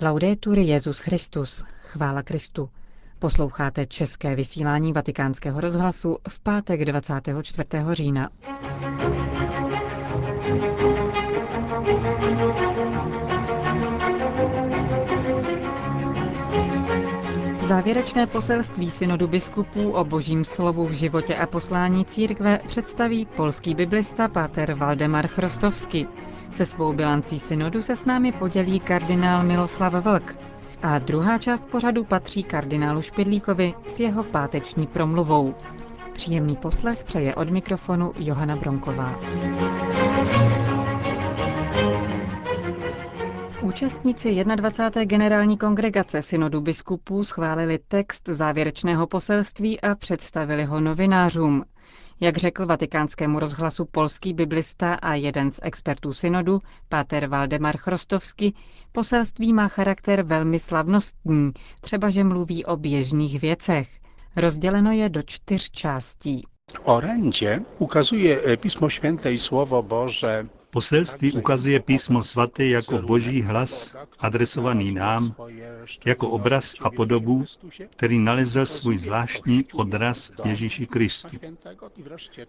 Laudetur Jezus Christus, chvála Kristu. Posloucháte české vysílání Vatikánského rozhlasu v pátek 24. října. Závěrečné poselství synodu biskupů o božím slovu v životě a poslání církve představí polský biblista páter Valdemar Chrostovsky. Se svou bilancí synodu se s námi podělí kardinál Miloslav Vlk. A druhá část pořadu patří kardinálu Špidlíkovi s jeho páteční promluvou. Příjemný poslech přeje od mikrofonu Johana Bronková. Účastníci 21. generální kongregace synodu biskupů schválili text závěrečného poselství a představili ho novinářům. Jak řekl vatikánskému rozhlasu polský biblista a jeden z expertů synodu, páter Valdemar Chrostovsky, poselství má charakter velmi slavnostní, třeba že mluví o běžných věcech. Rozděleno je do čtyř částí. Orędzie ukazuje Pismo Święte i Słowo Boże Poselství ukazuje písmo svaté jako boží hlas adresovaný nám, jako obraz a podobu, který nalezl svůj zvláštní odraz Ježíši Kristu.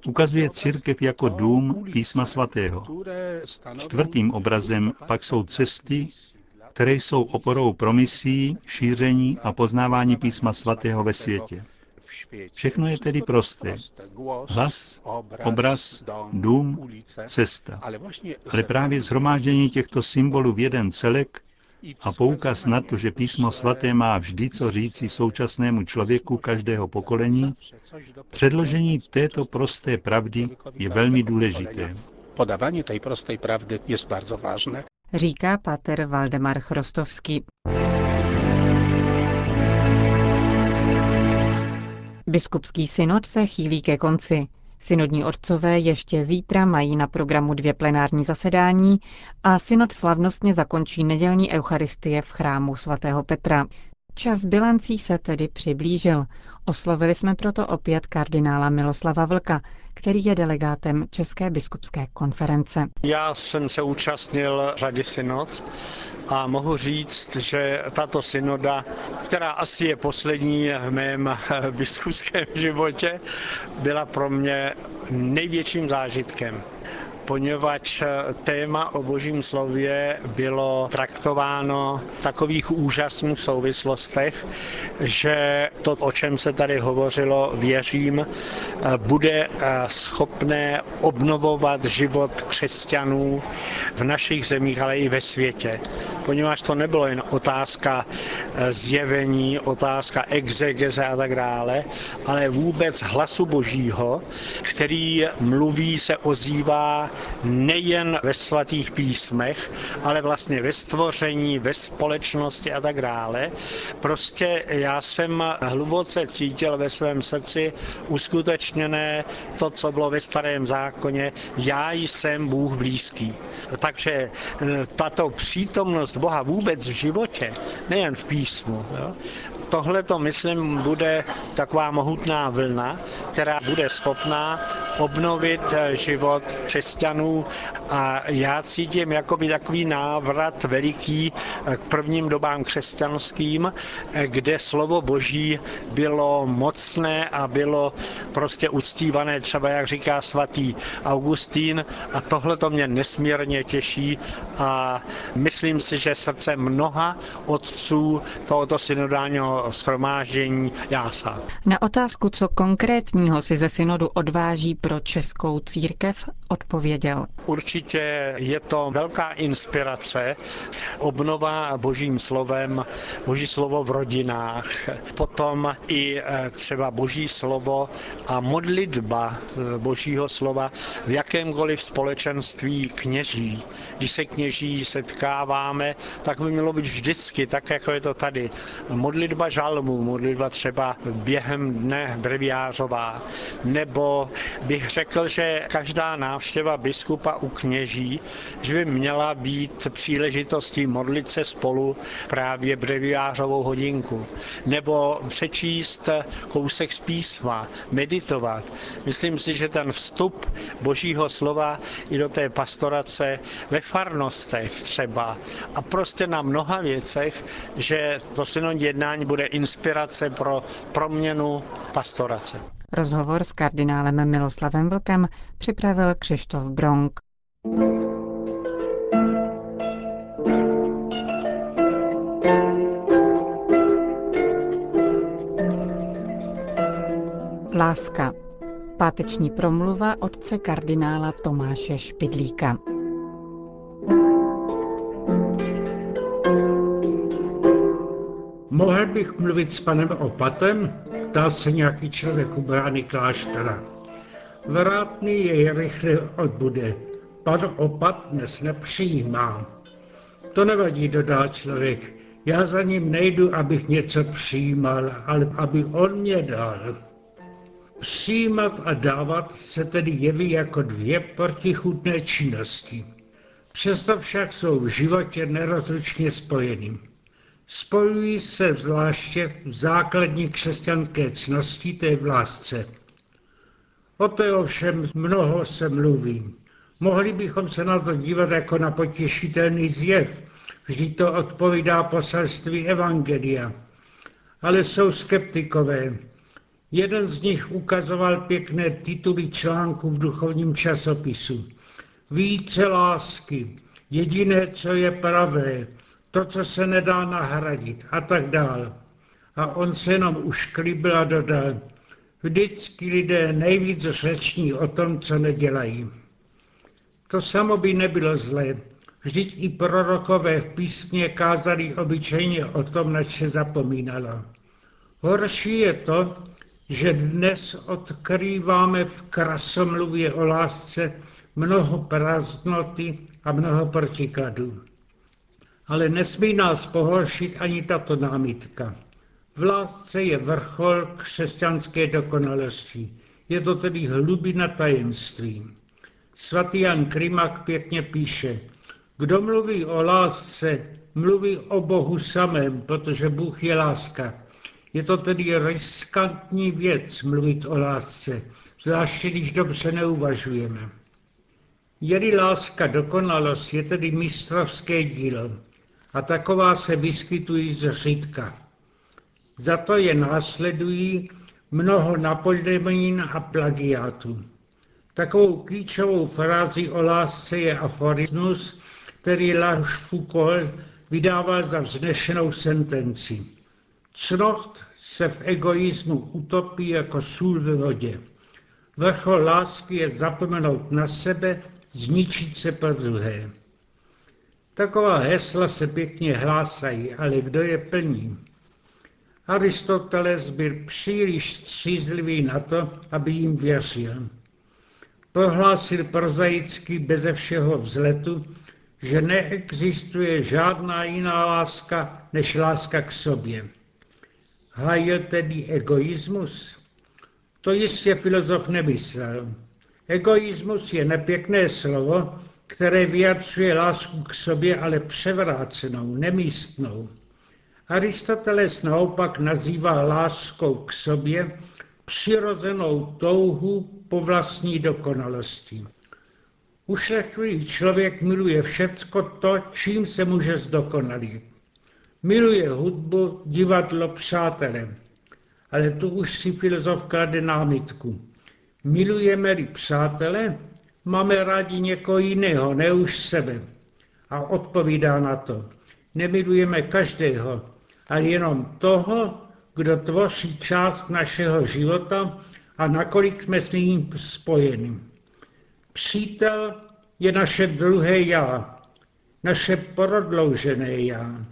Ukazuje církev jako dům písma svatého. Čtvrtým obrazem pak jsou cesty, které jsou oporou pro misí, šíření a poznávání písma svatého ve světě. Všechno je tedy prosté. Hlas, obraz, dům, cesta. Ale právě zhromáždění těchto symbolů v jeden celek a poukaz na to, že písmo svaté má vždy co říci současnému člověku každého pokolení, předložení této prosté pravdy je velmi důležité. Podávání té prosté pravdy je bardzo vážné. Říká pater Valdemar Chrostovský. Biskupský synod se chýlí ke konci. Synodní otcové ještě zítra mají na programu dvě plenární zasedání a synod slavnostně zakončí nedělní eucharistie v chrámu svatého Petra. Čas bilancí se tedy přiblížil. Oslovili jsme proto opět kardinála Miloslava Vlka, který je delegátem České biskupské konference. Já jsem se účastnil řady synod a mohu říct, že tato synoda, která asi je poslední v mém biskupském životě, byla pro mě největším zážitkem poněvadž téma o božím slově bylo traktováno v takových úžasných souvislostech, že to, o čem se tady hovořilo, věřím, bude schopné obnovovat život křesťanů v našich zemích, ale i ve světě. Poněvadž to nebylo jen otázka zjevení, otázka exegeze a tak dále, ale vůbec hlasu božího, který mluví, se ozývá nejen ve svatých písmech, ale vlastně ve stvoření, ve společnosti a tak dále. Prostě já jsem hluboce cítil ve svém srdci uskutečněné to, co bylo ve starém zákoně, já jsem Bůh blízký. Takže e, tato přítomnost Boha vůbec v životě, nejen v písmu, tohle to, myslím, bude taková mohutná vlna, která bude schopná obnovit e, život křesťanů a já cítím jakoby takový návrat veliký e, k prvním dobám křesťanským, kde slovo boží bylo mocné a bylo prostě uctívané, třeba jak říká svatý Augustín a tohle to mě nesmírně těší a myslím si, že srdce mnoha otců tohoto synodálního schromáždění jásá. Na otázku, co konkrétního si ze synodu odváží pro českou církev, odpověděl. Určitě je to velká inspirace, obnova božím slovem, boží slovo v rodinách, potom i e, třeba boží slovo a modlitba e, božího slova v jakémkoliv společenství kněží. Když se kněží setkáváme, tak by mělo být vždycky, tak jako je to tady. Modlitba žalmu, modlitba třeba během dne breviářová, nebo bych řekl, že každá návštěva biskupa u kněží, že by měla být příležitostí modlit se spolu právě breviářovou hodinku, nebo přečíst kousek z písma, meditovat. Myslím si, že ten vstup božího slova i do té pastorace ve farnostech třeba a prostě na mnoha věcech, že to synodní jednání bude inspirace pro proměnu pastorace. Rozhovor s kardinálem Miloslavem Vlkem připravil Křištof Bronk. Láska. Páteční promluva otce kardinála Tomáše Špidlíka. Mohl bych mluvit s panem opatem? Ptal se nějaký člověk u brány kláštera. Vrátný jej rychle odbude. Pan opat dnes nepřijímá. To nevadí, dodá člověk. Já za ním nejdu, abych něco přijímal, ale aby on mě dal. Přijímat a dávat se tedy jeví jako dvě protichutné činnosti. Přesto však jsou v životě nerozlučně spojeny. Spojují se zvláště v základní křesťanské cnosti, té v lásce. O to ovšem mnoho se mluví. Mohli bychom se na to dívat jako na potěšitelný zjev, vždyť to odpovídá poselství Evangelia. Ale jsou skeptikové. Jeden z nich ukazoval pěkné tituly článků v duchovním časopisu. Více lásky, jediné, co je pravé, to, co se nedá nahradit a tak dál. A on se jenom ušklíbil a dodal, vždycky lidé nejvíc řeční o tom, co nedělají. To samo by nebylo zlé, vždyť i prorokové v písmě kázali obyčejně o tom, na se zapomínalo. Horší je to, že dnes odkrýváme v krasomluvě o lásce mnoho prázdnoty a mnoho protikladů. Ale nesmí nás pohoršit ani tato námitka. V lásce je vrchol křesťanské dokonalosti. Je to tedy hlubina tajemství. Svatý Jan Krimak pěkně píše, kdo mluví o lásce, mluví o Bohu samém, protože Bůh je láska. Je to tedy riskantní věc mluvit o lásce, zvláště když dobře neuvažujeme. Je-li láska dokonalost, je tedy mistrovské dílo a taková se vyskytují zřídka. Za to je následují mnoho napodobnin a plagiátů. Takovou klíčovou frází o lásce je aforismus, který Lars Foucault vydával za vznešenou sentenci. Cnost se v egoismu utopí jako sůl ve vodě. Vrchol lásky je zapomenout na sebe, zničit se pro druhé. Taková hesla se pěkně hlásají, ale kdo je plní? Aristoteles byl příliš střízlivý na to, aby jim věřil. Prohlásil prozaicky beze všeho vzletu, že neexistuje žádná jiná láska než láska k sobě. Hájil tedy egoismus? To jistě filozof nemyslel. Egoismus je nepěkné slovo, které vyjadřuje lásku k sobě, ale převrácenou, nemístnou. Aristoteles naopak nazývá láskou k sobě přirozenou touhu po vlastní dokonalosti. Ušlechtilý člověk miluje všecko to, čím se může zdokonalit. Miluje hudbu, divadlo, přátele. Ale tu už si filozof klade námitku. Milujeme-li přátele, máme rádi někoho jiného, ne už sebe. A odpovídá na to. Nemilujeme každého, ale jenom toho, kdo tvoří část našeho života a nakolik jsme s ním spojeni. Přítel je naše druhé já, naše prodloužené já.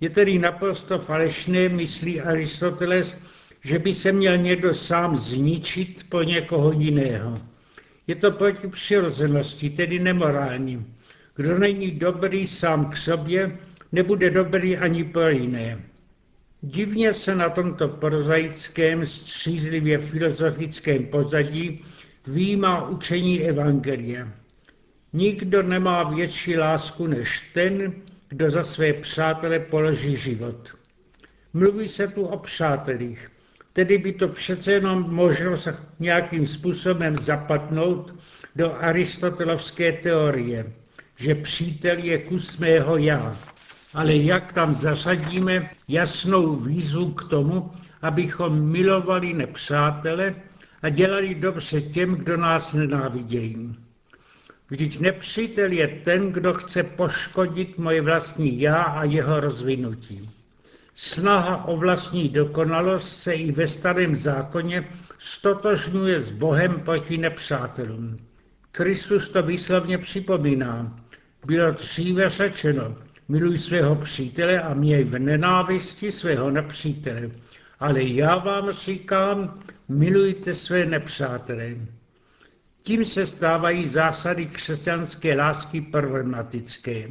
Je tedy naprosto falešné, myslí Aristoteles, že by se měl někdo sám zničit po někoho jiného. Je to proti přirozenosti, tedy nemorální. Kdo není dobrý sám k sobě, nebude dobrý ani pro jiné. Divně se na tomto prozaickém, střízlivě filozofickém pozadí výjímá učení Evangelia. Nikdo nemá větší lásku než ten, kdo za své přátele položí život. Mluví se tu o přátelích, tedy by to přece jenom možno se nějakým způsobem zapadnout do aristotelovské teorie, že přítel je kus mého já. Ale jak tam zasadíme jasnou výzvu k tomu, abychom milovali nepřátele a dělali dobře těm, kdo nás nenávidějí. Vždyť nepřítel je ten, kdo chce poškodit moje vlastní já a jeho rozvinutí. Snaha o vlastní dokonalost se i ve starém zákoně stotožňuje s Bohem proti nepřátelům. Kristus to výslovně připomíná. Bylo dříve řečeno, miluj svého přítele a měj v nenávisti svého nepřítele. Ale já vám říkám, milujte své nepřátele. Tím se stávají zásady křesťanské lásky problematické.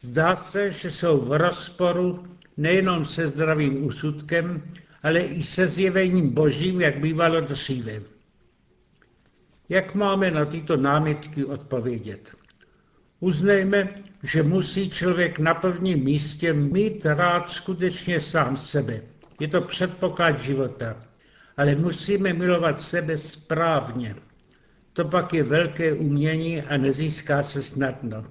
Zdá se, že jsou v rozporu nejenom se zdravým úsudkem, ale i se zjevením božím, jak bývalo dříve. Jak máme na tyto námitky odpovědět? Uznejme, že musí člověk na prvním místě mít rád skutečně sám sebe. Je to předpoklad života. Ale musíme milovat sebe správně. To pak je velké umění a nezíská se snadno.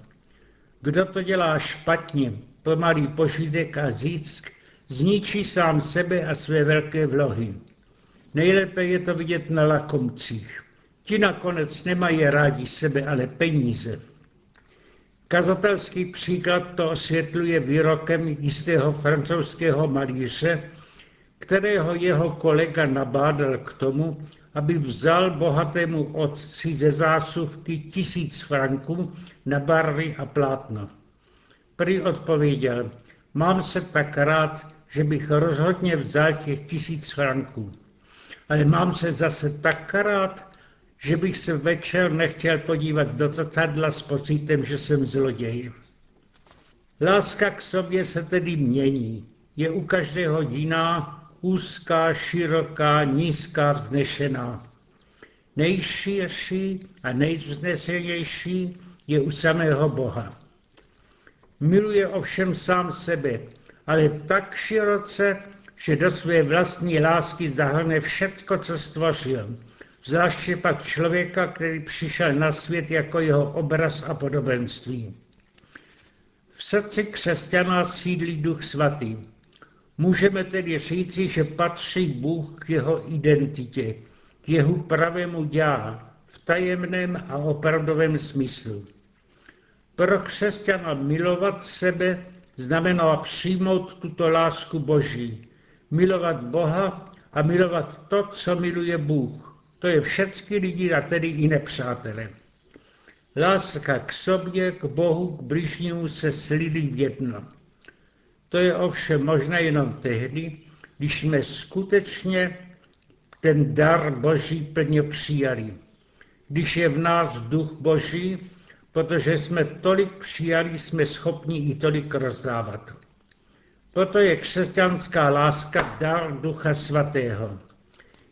Kdo to dělá špatně, pomalý požídek a získ, zničí sám sebe a své velké vlohy. Nejlépe je to vidět na lakomcích. Ti nakonec nemají rádi sebe, ale peníze. Kazatelský příklad to osvětluje výrokem jistého francouzského malíře, kterého jeho kolega nabádal k tomu, aby vzal bohatému otci ze zásuvky tisíc franků na barvy a plátno. Prý odpověděl, mám se tak rád, že bych rozhodně vzal těch tisíc franků. Ale mám se zase tak rád, že bych se večer nechtěl podívat do zrcadla s pocitem, že jsem zloděj. Láska k sobě se tedy mění. Je u každého jiná, úzká, široká, nízká, vznešená. Nejširší a nejvznesenější je u samého Boha. Miluje ovšem sám sebe, ale tak široce, že do své vlastní lásky zahrne všecko, co stvořil. Zvláště pak člověka, který přišel na svět jako jeho obraz a podobenství. V srdci křesťana sídlí duch svatý. Můžeme tedy říci, že patří Bůh k jeho identitě, k jeho pravému já, v tajemném a opravdovém smyslu. Pro křesťana milovat sebe znamená přijmout tuto lásku Boží, milovat Boha a milovat to, co miluje Bůh. To je všechny lidi a tedy i nepřátelé. Láska k sobě, k Bohu, k bližnímu se slilí v jedno. To je ovšem možné jenom tehdy, když jsme skutečně ten dar Boží plně přijali. Když je v nás duch Boží, protože jsme tolik přijali, jsme schopni i tolik rozdávat. Proto je křesťanská láska dar Ducha Svatého.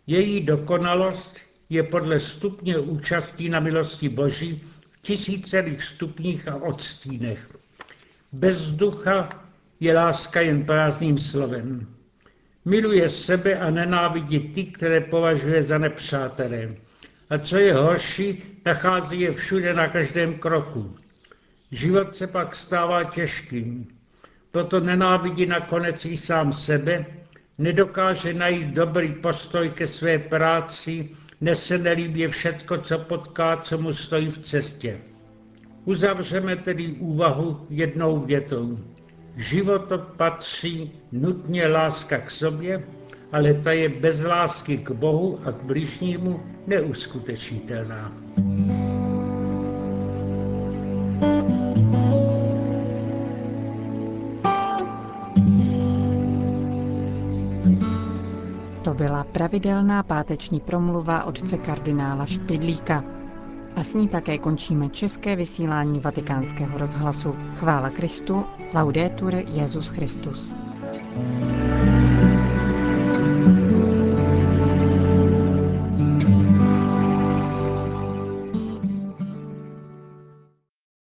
Její dokonalost je podle stupně účastí na milosti Boží v tisícelých stupních a odstínech. Bez ducha je láska jen prázdným slovem. Miluje sebe a nenávidí ty, které považuje za nepřátelé. A co je horší, nachází je všude na každém kroku. Život se pak stává těžkým. Proto nenávidí nakonec i sám sebe, nedokáže najít dobrý postoj ke své práci, nese nelíbě všecko, co potká, co mu stojí v cestě. Uzavřeme tedy úvahu jednou větou životu patří nutně láska k sobě, ale ta je bez lásky k Bohu a k bližnímu neuskutečnitelná. To byla pravidelná páteční promluva otce kardinála Špidlíka. A s ní také končíme české vysílání vatikánského rozhlasu. Chvála Kristu, laudetur Jezus Christus. thank you